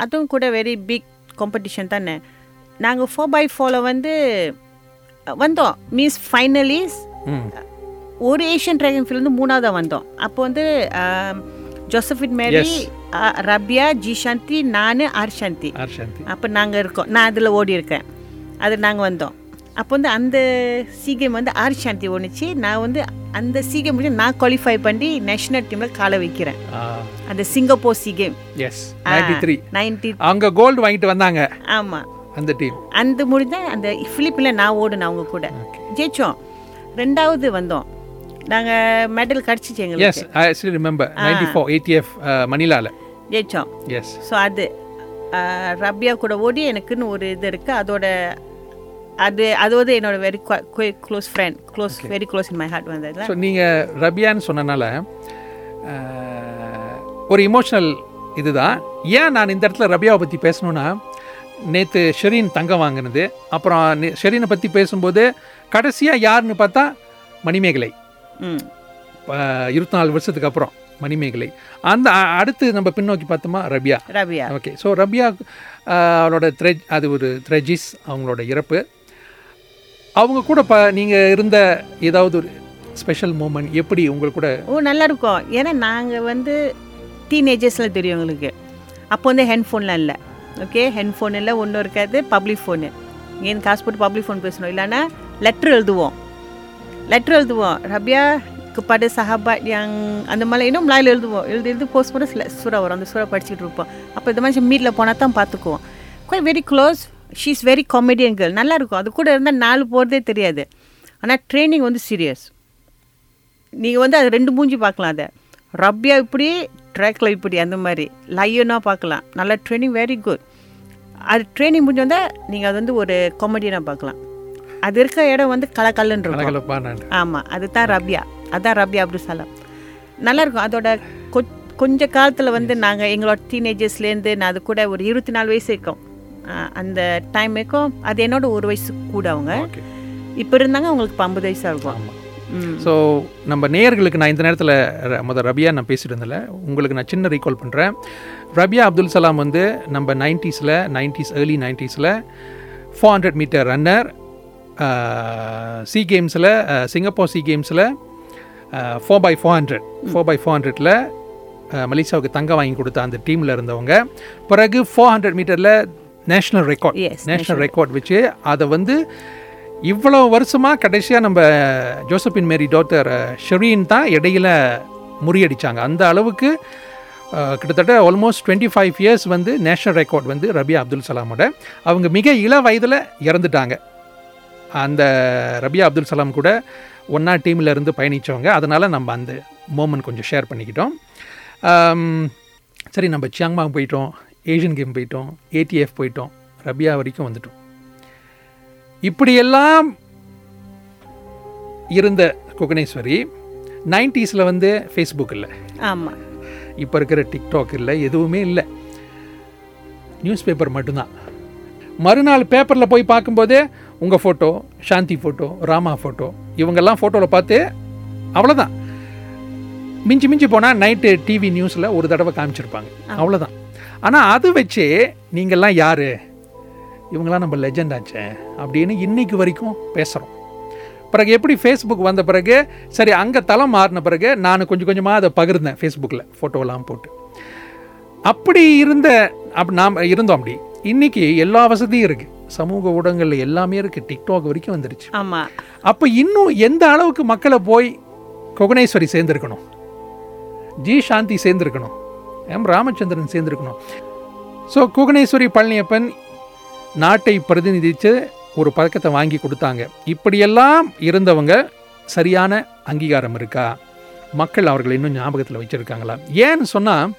அதுவும் கூட வெரி பிக் காம்படிஷன் தானே. நாங்கள் ஃபோர் பை ஃபோரில் வந்து வந்தோம். மீன்ஸ் ஃபைனலிஸ் ஒரு ஏஷியன் ட்ராகன் ஃபீல்ட் வந்து மூணாவதாக வந்தோம். அப்போ வந்து ஆம், ஜோசபின் மேரி ரபியா ஜி சாந்தி நான் ஆர் சாந்தி ஆர் சாந்தி அப்போ நாங்கள் இருக்கோம். நான் அதில் ஓடி இருக்கேன். அது நாங்கள் வந்தோம். அப்போ வந்து அந்த சி கேம் வந்து ஆர் சாந்தி ஒன்றுச்சு நான் வந்து அந்த சி கேம் நான் குவாலிஃபை பண்ணி நேஷனல் டீமில் காலை வைக்கிறேன். அந்த Singapore SEA game S ninety அவங்க கோல்டு வாங்கிட்டு வந்தாங்க. ஆமாம் அந்த டீம் அந்த முடிஞ்சா அந்த ஃபிலிப்பில் நான் ஓடுனேன் அவங்க கூட. ஜெயிச்சோம். ரெண்டாவது வந்தோம். நாங்கள் மெடல் கிடச்சிச்சு எங்களுக்கு. Yes I still remember ninety four ATF மணிலால. ஜெயிச்சோம். எஸ் ஸோ அது ரப்யா கூட ஓடி எனக்குன்னு ஒரு இது இருக்குது அதோட அது அது வந்து என்னோட very close friend close very close in my heart வந்ததுல. ஸோ நீங்கள் ரபியான்னு சொன்னனால ஒரு இமோஷனல் இதுதான். ஏன் நான் இந்த இடத்துல ரபியாவை பற்றி பேசணும்னா நேற்று ஷெரீன் தங்கம் வாங்கினது. அப்புறம் ஷெரீனை பற்றி பேசும்போது கடைசியாக யாருன்னு பார்த்தா மணிமேகலை. இருபத்தி நாலு வருஷத்துக்கு அப்புறம் மணிமேகலை. அந்த அடுத்து நம்ம பின்னோக்கி பார்த்தோமா Rabia. Rabia. Okay. So Rabia ah, அவரோட த்ரெஜ் அது ஒரு த்ரெஜிஸ் அவங்களோட இறப்பு. அவங்க கூட ப நீங்கள் இருந்த ஏதாவது ஒரு ஸ்பெஷல் மூமெண்ட் எப்படி உங்களுக்கு கூட? ஓ நல்லா இருக்கும் ஏன்னா நாங்கள் வந்து டீனேஜர்ஸில் தெரியும் எங்களுக்கு. அப்போ வந்து ஹெட்ஃபோன்லாம் இல்லை. ஓகே ஹெட்ஃபோன் இல்லை ஒன்றும் இருக்காது பப்ளிக் ஃபோனு ஏன் காசு போட்டு பப்ளிக் ஃபோன் பேசணும். இல்லைன்னா லெட்ரு எழுதுவோம். லெட்ரு எழுதுவோம். ரபியா kepada sahabat yang அந்த மாதிரி இன்னும் மலையில் எழுதுவோம். எழுதி எழுதி போஸ்ட் பண்ண சில சூறா வரும். அந்த சூறா படிச்சுட்டு இருப்போம். அப்போ இந்த மாதிரி மீட்டில் போனால் தான் பார்த்துக்குவோம் கொஞ்சம் very close she is very comedian girl நல்லா இருக்கும் அது கூட இருந்தால் நாலு போகிறதே தெரியாது. ஆனால் ட்ரைனிங் வந்து சீரியஸ் நீங்கள் வந்து அது ரெண்டு மூஞ்சி பார்க்கலாம் அதை. ரப்யா இப்படி ட்ராக்ல இப்படி அந்த மாதிரி. லையனாக பார்க்கலாம். நல்ல ட்ரைனிங் வெரி குட் அது ட்ரைனிங் முடிஞ்சு வந்தால் நீங்கள் அது வந்து ஒரு காமெடியனாக பார்க்கலாம். அது இருக்க இடம் வந்து நான். ஆமாம் அதுதான் ரப்யா அதான் ரப்யா அப்துல் சலாம் நல்லா இருக்கும் அதோட கொஞ்ச காலத்தில் வந்து நாங்கள் எங்களோட டீனேஜர்ஸ்லேருந்து நான் அது கூட ஒரு இருபத்தி நாலு வயசு இருக்கும். அந்த டைம் வரைக்கும் அது என்னோட ஒரு வயசு கூட அவங்க. இப்போ இருந்தாங்க அவங்களுக்கு ஐம்பது வயசாக இருக்கும் ஸோ நம்ம நேயர்களுக்கு நான் இந்த நேரத்தில் ர- முத ரபியா நான் பேசிட்டு இருந்தேன்ல உங்களுக்கு நான் சின்ன ரீகால் பண்ணுறேன் ரபியா அப்துல் சலாம் வந்து நம்ம நைன்ட்டீஸில் nineties early நைன்ட்டீஸில் four hundred metre runner SEA கேம்ஸில் Singapore SEA கேம்ஸில் four by four hundred four by four ஹண்ட்ரடில் மலேசியாவுக்கு தங்கம் வாங்கி கொடுத்த அந்த டீமில் இருந்தவங்க. பிறகு ஃபோர் ஹண்ட்ரட் மீட்டரில் நேஷ்னல் ரெக்கார்ட் நேஷ்னல் ரெக்கார்ட் வச்சு அதை வந்து இவ்வளோ வருஷமாக கடைசியாக நம்ம ஜோசப்பின் மேரி டாக்டர் ஷெரீன் தான் இடையில முறியடிச்சாங்க. அந்த அளவுக்கு கிட்டத்தட்ட ஆல்மோஸ்ட் டுவெண்ட்டி ஃபைவ் இயர்ஸ் வந்து நேஷ்னல் ரெக்கார்ட் வந்து ரபியா அப்துல் சலாமோட அவங்க மிக இள வயதில் இறந்துட்டாங்க. அந்த ரபியா அப்துல் சலாம் கூட ஒன்றா டீமில் இருந்து பயணித்தவங்க அதனால் நம்ம அந்த மோமெண்ட் கொஞ்சம் ஷேர் பண்ணிக்கிட்டோம். சரி நம்ம சியாங்மாங் போயிட்டோம். ஏஷியன் கேம் போயிட்டோம் ஏடிஎஃப் போயிட்டோம் ரபியா வரைக்கும் வந்துட்டோம். இப்படியெல்லாம் இருந்த குகனேஸ்வரி நைன்டிஸில் வந்து ஃபேஸ்புக் இல்லை. ஆமாம் இப்போ இருக்கிற டிக்டாக் இல்லை எதுவுமே இல்லை. நியூஸ் பேப்பர் மட்டும்தான். மறுநாள் பேப்பரில் போய் பார்க்கும்போதே உங்கள் photo Shanti photo Rama photo இவங்கெல்லாம் ஃபோட்டோவில் பார்த்து அவ்வளோதான் மிஞ்சி மிஞ்சி போனால் நைட்டு டிவி நியூஸில் ஒரு தடவை காமிச்சிருப்பாங்க. அவ்வளோதான் ஆனால் அது வச்சு நீங்கள்லாம் யார்? இவங்கெல்லாம் நம்ம லெஜெண்ட் ஆச்சே அப்படின்னு இன்னைக்கு வரைக்கும் பேசுகிறோம் பிறகு எப்படி ஃபேஸ்புக் வந்த பிறகு சரி அங்கே தளம் மாறின பிறகு நான் கொஞ்சம் கொஞ்சமாக அதை பகிர்ந்தேன் ஃபேஸ்புக்கில் ஃபோட்டோலாம் போட்டு. அப்படி இருந்த அப் நாம் இருந்தோம் அப்படி. இன்னைக்கு எல்லா வசதியும் இருக்குது சமூக ஊடகங்களில் எல்லாமே இருக்குது டிக்டாக் வரைக்கும் வந்துருச்சு. ஆமாம் அப்போ இன்னும் எந்த அளவுக்கு மக்களை போய் குகனேஸ்வரி சேர்ந்துருக்கணும்? ஜி சாந்தி சேர்ந்துருக்கணும்? எம் ராமச்சந்திரன் சேர்ந்துருக்கணும். ஸோ குகணேஸ்வரி பழனியப்பன் நாட்டை பிரதிநிதித்து ஒரு பதக்கத்தை வாங்கி கொடுத்தாங்க. இப்படியெல்லாம் இருந்தவங்க சரியான அங்கீகாரம் இருக்கா? மக்கள் அவர்களை இன்னும் ஞாபகத்தில் வச்சுருக்காங்களா? ஏன்னு சொன்னால்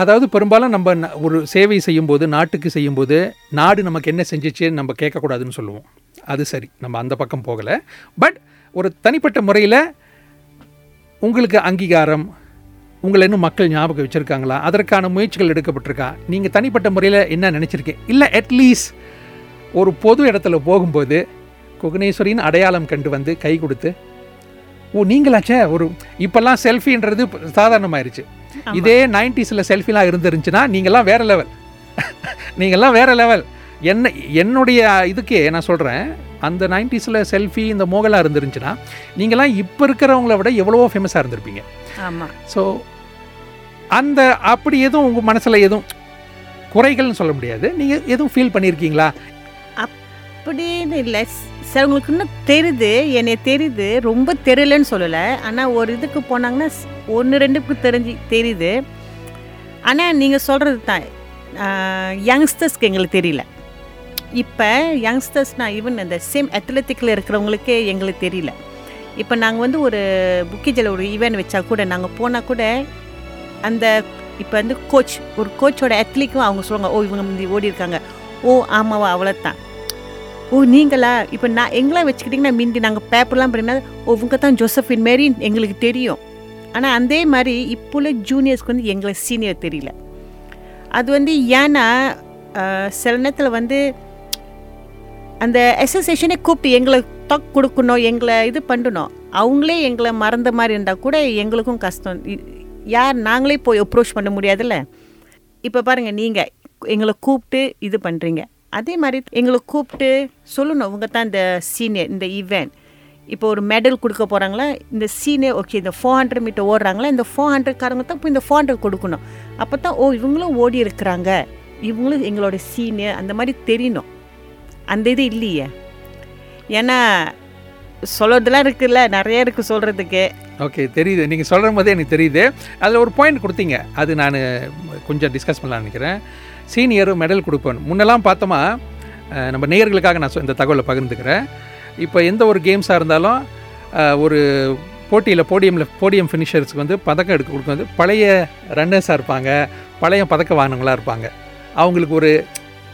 அதாவது பெரும்பாலும் நம்ம ஒரு சேவை செய்யும்போது நாட்டுக்கு செய்யும்போது நாடு நமக்கு என்ன செஞ்சிச்சுன்னு நம்ம கேட்கக்கூடாதுன்னு சொல்லுவோம். அது சரி நம்ம அந்த பக்கம் போகலை. பட் ஒரு தனிப்பட்ட முறையில் உங்களுக்கு அங்கீகாரம் உங்களை இன்னும் மக்கள் ஞாபகம் வச்சுருக்காங்களா? அதற்கான முயற்சிகள் எடுக்கப்பட்டிருக்கா? நீங்கள் தனிப்பட்ட முறையில் என்ன நினச்சிருக்கீங்க? இல்லை அட்லீஸ்ட் ஒரு பொது இடத்துல போகும்போது குகனேஸ்வரின் அடையாளம் கண்டு வந்து கை கொடுத்து ஓ நீங்களாச்சே ஒரு இப்போல்லாம் செல்ஃபின்றது சாதாரணமாயிருச்சு. இதே நைன்டிஸில் செல்ஃபிலாம் இருந்துருந்துச்சுன்னா நீங்கள்லாம் வேற லெவல் நீங்கள்லாம் வேற லெவல் என்ன என்னுடைய இதுக்கே நான் சொல்கிறேன் அந்த நைன்டிஸில் செல்ஃபி இந்த மோகலாக இருந்துருந்துச்சுன்னா நீங்கள்லாம் இப்போ இருக்கிறவங்கள விட எவ்வளவோ ஃபேமஸாக இருந்திருப்பீங்க. ஆமாம் ஸோ அந்த அப்படி எதுவும் உங்கள் மனசில் எதுவும் குறைகள்னு சொல்ல முடியாது. நீங்கள் எதுவும் ஃபீல் பண்ணியிருக்கீங்களா அப்படின்னு இல்லை. சிலவங்களுக்கு இன்னும் தெரியுது என்னை தெரியுது ரொம்ப தெரியலன்னு சொல்லலை. ஆனால் ஒரு இதுக்கு போனாங்கன்னா ஒன்று ரெண்டுக்கு தெரிஞ்சு தெரியுது ஆனால் நீங்கள் சொல்கிறது தான். யங்ஸ்டர்ஸ்க்கு எங்களுக்கு தெரியல. இப்போ யங்ஸ்டர்ஸ்னால் ஈவன் அந்த சேம் அத்லெட்டிக்கில் இருக்கிறவங்களுக்கே எங்களுக்கு தெரியல. இப்போ நாங்கள் வந்து ஒரு புக்கிஜில் ஒரு ஈவெண்ட் வச்சா கூட நாங்கள் போனால் கூட அந்த இப்போ வந்து கோச் ஒரு கோச்சோட அத்லீக்கும் அவங்க சொல்லுவாங்க ஓ இவங்க முந்தி ஓடி இருக்காங்க. ஓ ஆமாவா அவ்வளோத்தான் ஓ நீங்களா? இப்போ நான் எங்களாம் வச்சுக்கிட்டிங்கன்னா மிந்தி நாங்கள் பேப்பர்லாம் பண்ணினா ஓ இவங்க தான் ஜோசஃபின் மாரி எங்களுக்கு தெரியும். ஆனால் அதே மாதிரி இப்போ உள்ள ஜூனியர்ஸ்க்கு வந்து எங்களை சீனியர் தெரியல. அது வந்து ஏன்னா சில நேரத்தில் வந்து அந்த அசோசியேஷனே கூப்பிட்டு எங்களை டாக் கொடுக்கணும் எங்களை இது பண்ணணும். அவங்களே எங்களை மறந்த மாதிரி இருந்தால் கூட எங்களுக்கும் கஷ்டம். யார் நாங்களே போய் அப்ரோச் பண்ண முடியாதுல்ல? இப்போ பாருங்கள் நீங்கள் எங்களை கூப்பிட்டு இது பண்ணுறீங்க அதே மாதிரி எங்களை கூப்பிட்டு சொல்லணும். அவங்க தான் இந்த சீனியர் இந்த ஈவெண்ட் இப்போ ஒரு மெடல் கொடுக்க போகிறாங்களா இந்த சீனியர் ஓகே இந்த ஃபோர் ஹண்ட்ரட் மீட்டர் ஓடுறாங்களா? இந்த ஃபோர் ஹண்ட்ரட்காரங்க தான் இப்போ இந்த ஃபோர் ஹண்ட்ரட் கொடுக்கணும். அப்போ தான் ஓ இவங்களும் ஓடி இருக்கிறாங்க. இவங்களும் எங்களோட சீனியர் அந்த மாதிரி தெரியணும். அந்த இது இல்லையே. ஏன்னா சொல்கிறதுலாம் இருக்குல்ல நிறைய இருக்குது சொல்கிறதுக்கு ஓகே தெரியுது. நீங்கள் சொல்கிற போதே எனக்கு தெரியுது. அதில் ஒரு பாயிண்ட் கொடுத்தீங்க. அது நான் கொஞ்சம் டிஸ்கஸ் பண்ணலாம்னு நினைக்கிறேன். சீனியர் மெடல் கொடுப்பேன் முன்னெல்லாம் பார்த்தோமா நம்ம நேயர்களுக்காக நான் சொ- இந்த தகவலை பகிர்ந்துக்கிறேன். இப்போ எந்த ஒரு கேம்ஸாக இருந்தாலும் ஒரு போட்டியில் போடியமில் போடியம் ஃபினிஷர்ஸ்க்கு வந்து பதக்கம் எடுக்க கொடுக்க வந்து பழைய ரன்னர்ஸாக இருப்பாங்க. பழைய பதக்க வாங்கினவங்களாக இருப்பாங்க. அவங்களுக்கு ஒரு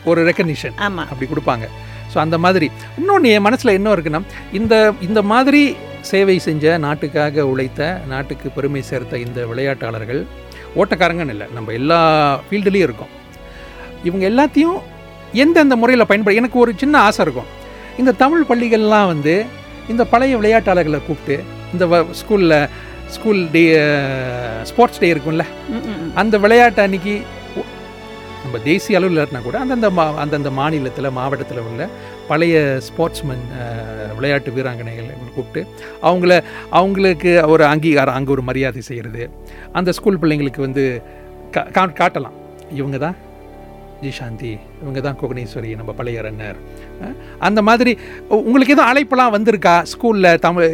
ஒரு ரெக்கக்னிஷன் ஆமாம் அப்படி கொடுப்பாங்க. ஸோ அந்த மாதிரி. இன்னொன்று என் மனசில் என்ன இருக்குன்னா இந்த இந்த மாதிரி சேவை செஞ்ச நாட்டுக்காக உழைத்த நாட்டுக்கு பெருமை சேர்த்த இந்த விளையாட்டாளர்கள் ஓட்டக்காரங்கன்னு இல்லை நம்ம எல்லா ஃபீல்டுலேயும் இருக்கோம். இவங்க எல்லாத்தையும் எந்தெந்த முறையில் பயன்படு எனக்கு ஒரு சின்ன ஆசை இருக்கும். இந்த தமிழ் பள்ளிகள்லாம் வந்து இந்த பழைய விளையாட்டாளர்களை கூப்பிட்டு இந்த ஸ்கூலில் ஸ்கூல் டே ஸ்போர்ட்ஸ் டே இருக்கும்ல. அந்த விளையாட்டு அன்னைக்கு நம்ம தேசிய அளவில் இல்லைனா கூட அந்தந்த மா அந்தந்த மாநிலத்தில் மாவட்டத்தில் உள்ள பழைய ஸ்போர்ட்ஸ்மேன் விளையாட்டு வீராங்கனைகள் கூப்பிட்டு அவங்கள அவங்களுக்கு ஒரு அங்கீகாரம் அங்கே ஒரு மரியாதை செய்கிறது அந்த ஸ்கூல் பிள்ளைங்களுக்கு வந்து கா- கா- காட்டலாம். இவங்க தான் ஜி சாந்தி இவங்க தான் குகனேஸ்வரி நம்ம பழைய ரன்னர். அந்த மாதிரி உங்களுக்கு எதுவும் அழைப்பெல்லாம் வந்திருக்கா ஸ்கூலில் தமிழ்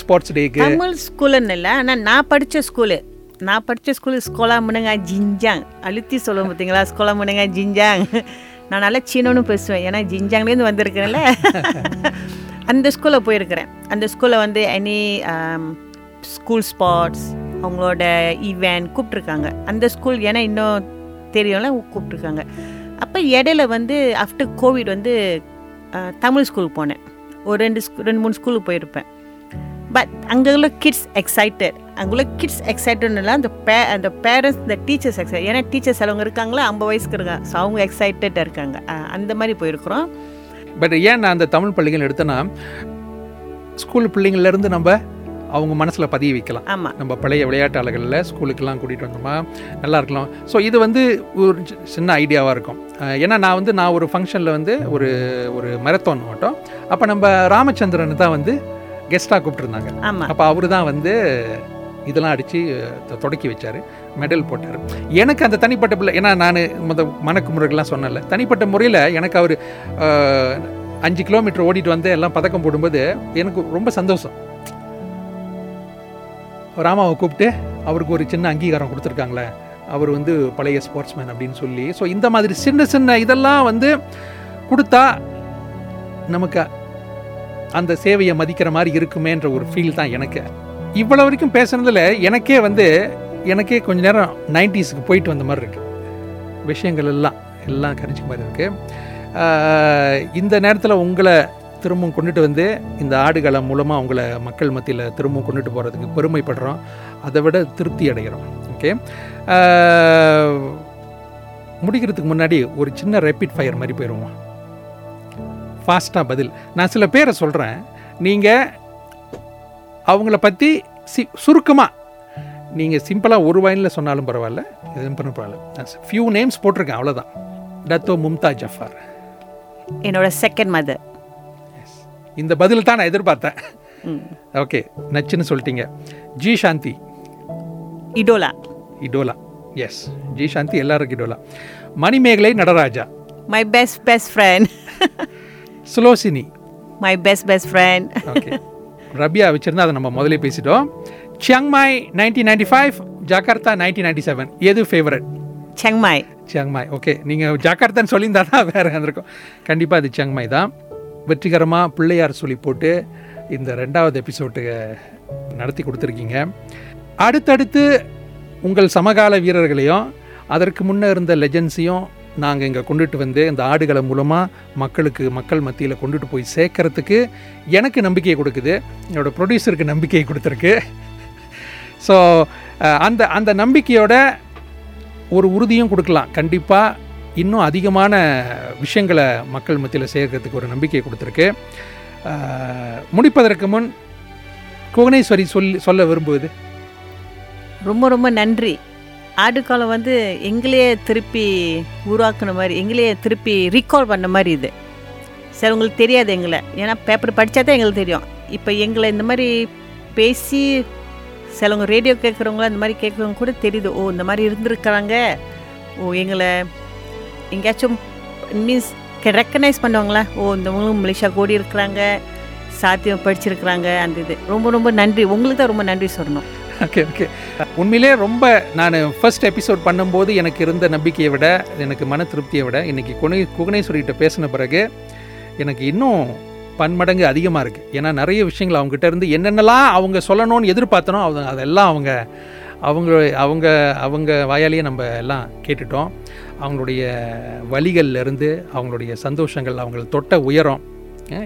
ஸ்போர்ட்ஸ் டேக்கு தமிழ் ஸ்கூலுன்னு இல்லை ஆனால் நான் படித்த ஸ்கூலு நான் படித்த ஸ்கூலு ஸ்கோலா முனங்க ஜிஞ்சாங் அழுத்தி சொல்லுவோம் பார்த்தீங்களா ஸ்கோலா முனங்க ஜிஞ்சாங் நான் நல்லா சீனோன்னு பேசுவேன் ஏன்னா ஜிஞ்சாங்லேருந்து வந்திருக்கிறேன்ல அந்த ஸ்கூலில் போயிருக்கிறேன் அந்த ஸ்கூலில் வந்து எனி ஸ்கூல் ஸ்பாட்ஸ் அவங்களோட ஈவெண்ட் கூப்பிட்ருக்காங்க அந்த ஸ்கூல் ஏன்னா இன்னும் தெரியும்ல கூப்பிட்ருக்காங்க அப்போ இடையில வந்து ஆஃப்டர் கோவிட் வந்து தமிழ் ஸ்கூல் போனேன். ஒரு ரெண்டு ஸ்கூ ரெண்டு மூணு ஸ்கூலுக்கு போயிருப்பேன். பட் அங்கே உள்ள கிட்ஸ் எக்ஸைட்டட் அங்கே உள்ள கிட்ஸ் எக்ஸைட்டட்ல அந்த பே அந்த பேரண்ட்ஸ் இந்த டீச்சர்ஸ் எக்ஸைட் ஏன்னா டீச்சர்ஸ் அவங்க இருக்காங்களா ஐம்பது வயசுக்கு இருக்காங்க ஸோ அவங்க எக்ஸைட்டடாக இருக்காங்க. அந்த மாதிரி போயிருக்கிறோம். பட் ஏன் நான் அந்த தமிழ் பள்ளிகள் எடுத்தேன்னா ஸ்கூல் பிள்ளைங்கள்லேருந்து நம்ம அவங்க மனசில் பதிய வைக்கலாம். ஆமாம் நம்ம பழைய விளையாட்டாளர்களில் ஸ்கூலுக்கெல்லாம் கூட்டிகிட்டு வந்தோமா நல்லா இருக்கலாம். ஸோ இது வந்து ஒரு சின்ன ஐடியாவாக இருக்கும். ஏன்னா நான் வந்து நான் ஒரு ஃபங்க்ஷனில் வந்து ஒரு ஒரு மரத்தான் மட்டும் அப்போ நம்ம ராமச்சந்திரன் தான் வந்து கெஸ்ட்டாக கூப்பிட்டுருந்தாங்க. ஆமாம் அப்போ அவரு தான் வந்து இதெல்லாம் அடித்து தொடக்கி வச்சார். மெடல் போட்டார். எனக்கு அந்த தனிப்பட்ட பிள்ளை ஏன்னா நான் முத மணக்கு முறைகள்லாம் சொன்னேன்ல. தனிப்பட்ட முறையில் எனக்கு அவர் அஞ்சு கிலோமீட்டர் ஓடிட்டு வந்து எல்லாம் பதக்கம் போடும்போது எனக்கு ரொம்ப சந்தோஷம். ராமாவை கூப்பிட்டு அவருக்கு ஒரு சின்ன அங்கீகாரம் கொடுத்துருக்காங்களே. அவர் வந்து பழைய ஸ்போர்ட்ஸ்மேன் அப்படின்னு சொல்லி. ஸோ இந்த மாதிரி சின்ன சின்ன இதெல்லாம் வந்து கொடுத்தா நமக்கு அந்த சேவையை மதிக்கிற மாதிரி இருக்குமேன்ற ஒரு ஃபீல் தான் எனக்கு. இவ்வளோ வரைக்கும் பேசுனதில் எனக்கே வந்து எனக்கே கொஞ்ச நேரம் நைன்டிஸுக்கு போயிட்டு வந்த மாதிரி இருக்குது விஷயங்கள் எல்லாம் எல்லாம் கரிஞ்ச மாதிரி இருக்குது இந்த நேரத்தில் உங்களை திரும்பவும் கொண்டுட்டு வந்து இந்த ஆடுகளை மூலமாக உங்களை மக்கள் மத்தியில் திரும்பவும் கொண்டுட்டு போகிறதுக்கு பெருமைப்படுறோம். அதை விட திருப்தி அடைகிறோம். ஓகே? முடிக்கிறதுக்கு முன்னாடி ஒரு சின்ன ரேபிட் ஃபயர் மாதிரி போயிடுவோம் ஃபாஸ்ட்டாக பதில். நான் சில பேரை சொல்கிறேன் நீங்கள் அவங்கள பற்றி சி சுருக்கமாக நீங்கள் சிம்பிளாக ஒரு வாயினில் சொன்னாலும் பரவாயில்ல எதுவும் பண்ண பரவாயில்ல. ஃபியூ நேம்ஸ் போட்டிருக்கேன் அவ்வளோதான் டத்தோ மும்தாஜ் ஜஃபார் என்னோட செகண்ட் மதர் இந்த பதில் தான் நான் எதிர்பார்த்தேன். ஓகே நச்சுன்னு சொல்லிட்டீங்க. G Shanti இடோலா இடோலா yes G Shanti எல்லாருக்கும் இடோலா Manimegalai Nataraja. My best best friend Sulochini my best best friend okay Rabia வச்சுருந்தா அதை நம்ம முதல்ல பேசிட்டோம். Chiangmai nineteen ninety five Jakarta nineteen ninety seven எது ஃபேவரட் செங்மாய் சியாங்மாய் ஓகே நீங்கள் ஜாகர்த்தான்னு சொல்லியிருந்தா தான் வேறு இருந்திருக்கும். கண்டிப்பாக அது சியாங்மாய் தான். வெற்றிகரமாக பிள்ளையார் சொல்லி போட்டு இந்த ரெண்டாவது எபிசோட்டு நடத்தி கொடுத்துருக்கீங்க. அடுத்தடுத்து உங்கள் சமகால வீரர்களையும் அதற்கு முன்னே இருந்த லெஜன்ஸையும் நாங்கள் இங்கே கொண்டுட்டு வந்து இந்த ஆடுகளை மூலமாக மக்களுக்கு மக்கள் மத்தியில் கொண்டுட்டு போய் சேர்க்கறதுக்கு எனக்கு நம்பிக்கையை கொடுக்குது. என்னோடய ப்ரொடியூசருக்கு நம்பிக்கையை கொடுத்துருக்கு. ஸோ அந்த அந்த நம்பிக்கையோட ஒரு உறுதியும் கொடுக்கலாம். கண்டிப்பாக இன்னும் அதிகமான விஷயங்களை மக்கள் மத்தியில் சேர்க்கறதுக்கு ஒரு நம்பிக்கையை கொடுத்துருக்கு. முடிப்பதற்கு முன் குகனேஸ்வரி சொல்லி சொல்ல விரும்புவது? ரொம்ப ரொம்ப நன்றி. ஆடுகாலம் வந்து எங்களையே திருப்பி உருவாக்குன மாதிரி எங்களையே திருப்பி ரீகால் பண்ண மாதிரி இது. சரி உங்களுக்கு தெரியாது எங்களை. ஏன்னா பேப்பர் படித்தா தான் எங்களுக்கு தெரியும். இப்போ எங்களை இந்த மாதிரி பேசி சிலவங்க ரேடியோ கேட்குறவங்கள இந்த மாதிரி கேட்குறவங்க கூட தெரியுது. ஓ இந்த மாதிரி இருந்திருக்கிறாங்க. ஓ எங்களை எங்கேயாச்சும் மீன்ஸ் ரெக்கனைஸ் பண்ணுவாங்களா? ஓ இந்தவங்களும் மலேசியா கூடி இருக்கிறாங்க சாத்தியம் படிச்சிருக்கிறாங்க. அந்த இது. ரொம்ப ரொம்ப நன்றி. உங்களுக்கு தான் ரொம்ப நன்றி சொல்லணும். Okay okay. உண்மையிலே ரொம்ப நான் ஃபர்ஸ்ட் எபிசோட் பண்ணும்போது எனக்கு இருந்த நம்பிக்கையை விட எனக்கு மன திருப்தியை விட இன்றைக்கி குணை குகனேஸ்வரிகிட்ட பேசின பிறகு எனக்கு இன்னும் பன்மடங்கு அதிகமாக இருக்குது ஏன்னா நிறைய விஷயங்கள் அவங்ககிட்ட இருந்து என்னென்னலாம் அவங்க சொல்லணும்னு எதிர்பார்த்தனோ அவங்க அதெல்லாம் அவங்க அவங்க அவங்க அவங்க வாயாலேயே நம்ம எல்லாம் கேட்டுட்டோம். அவங்களுடைய வழிகள்லேருந்து அவங்களுடைய சந்தோஷங்கள் அவங்கள தொட்ட உயரம்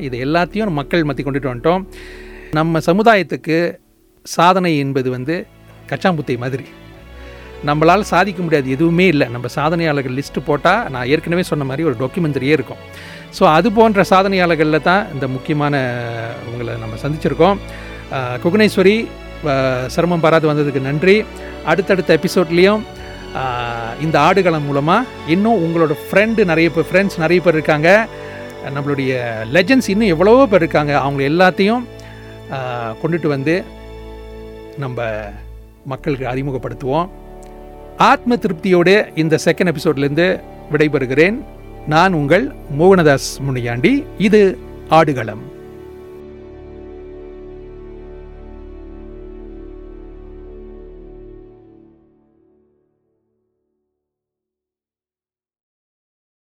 இது எல்லாத்தையும் மக்கள் மத்தி கொண்டுட்டு வந்துட்டோம். நம்ம சமுதாயத்துக்கு சாதனை என்பது வந்து கச்சாம்புத்தை மாதிரி. நம்மளால் சாதிக்க முடியாது எதுவுமே இல்லை. நம்ம சாதனையாளர்கள் லிஸ்ட்டு போட்டால் நான் ஏற்கனவே சொன்ன மாதிரி ஒரு டாக்குமெண்ட்ரியே இருக்கும். ஸோ அது போன்ற சாதனையாளர்களில் தான் இந்த முக்கியமான உங்களை நம்ம சந்திச்சிருக்கோம். குகனேஸ்வரி சிரமம் பாராது வந்ததுக்கு நன்றி. அடுத்தடுத்த எபிசோட்லேயும் இந்த ஆடுகளம் மூலமாக இன்னும் உங்களோட ஃப்ரெண்டு நிறைய பேர் ஃப்ரெண்ட்ஸ் நிறைய பேர் இருக்காங்க. நம்மளுடைய லெஜண்ட்ஸ் இன்னும் எவ்வளவோ பேர் இருக்காங்க. அவங்க எல்லாத்தையும் கொண்டுட்டு வந்து நம்ம மக்களுக்கு அறிமுகப்படுத்துவோம். ஆத்ம திருப்தியோடு இந்த செகண்ட் எபிசோட்லேருந்து விடைபெறுகிறேன். நான் உங்கள் மோகனதாஸ் முனியாண்டி. இது ஆடுகளம்.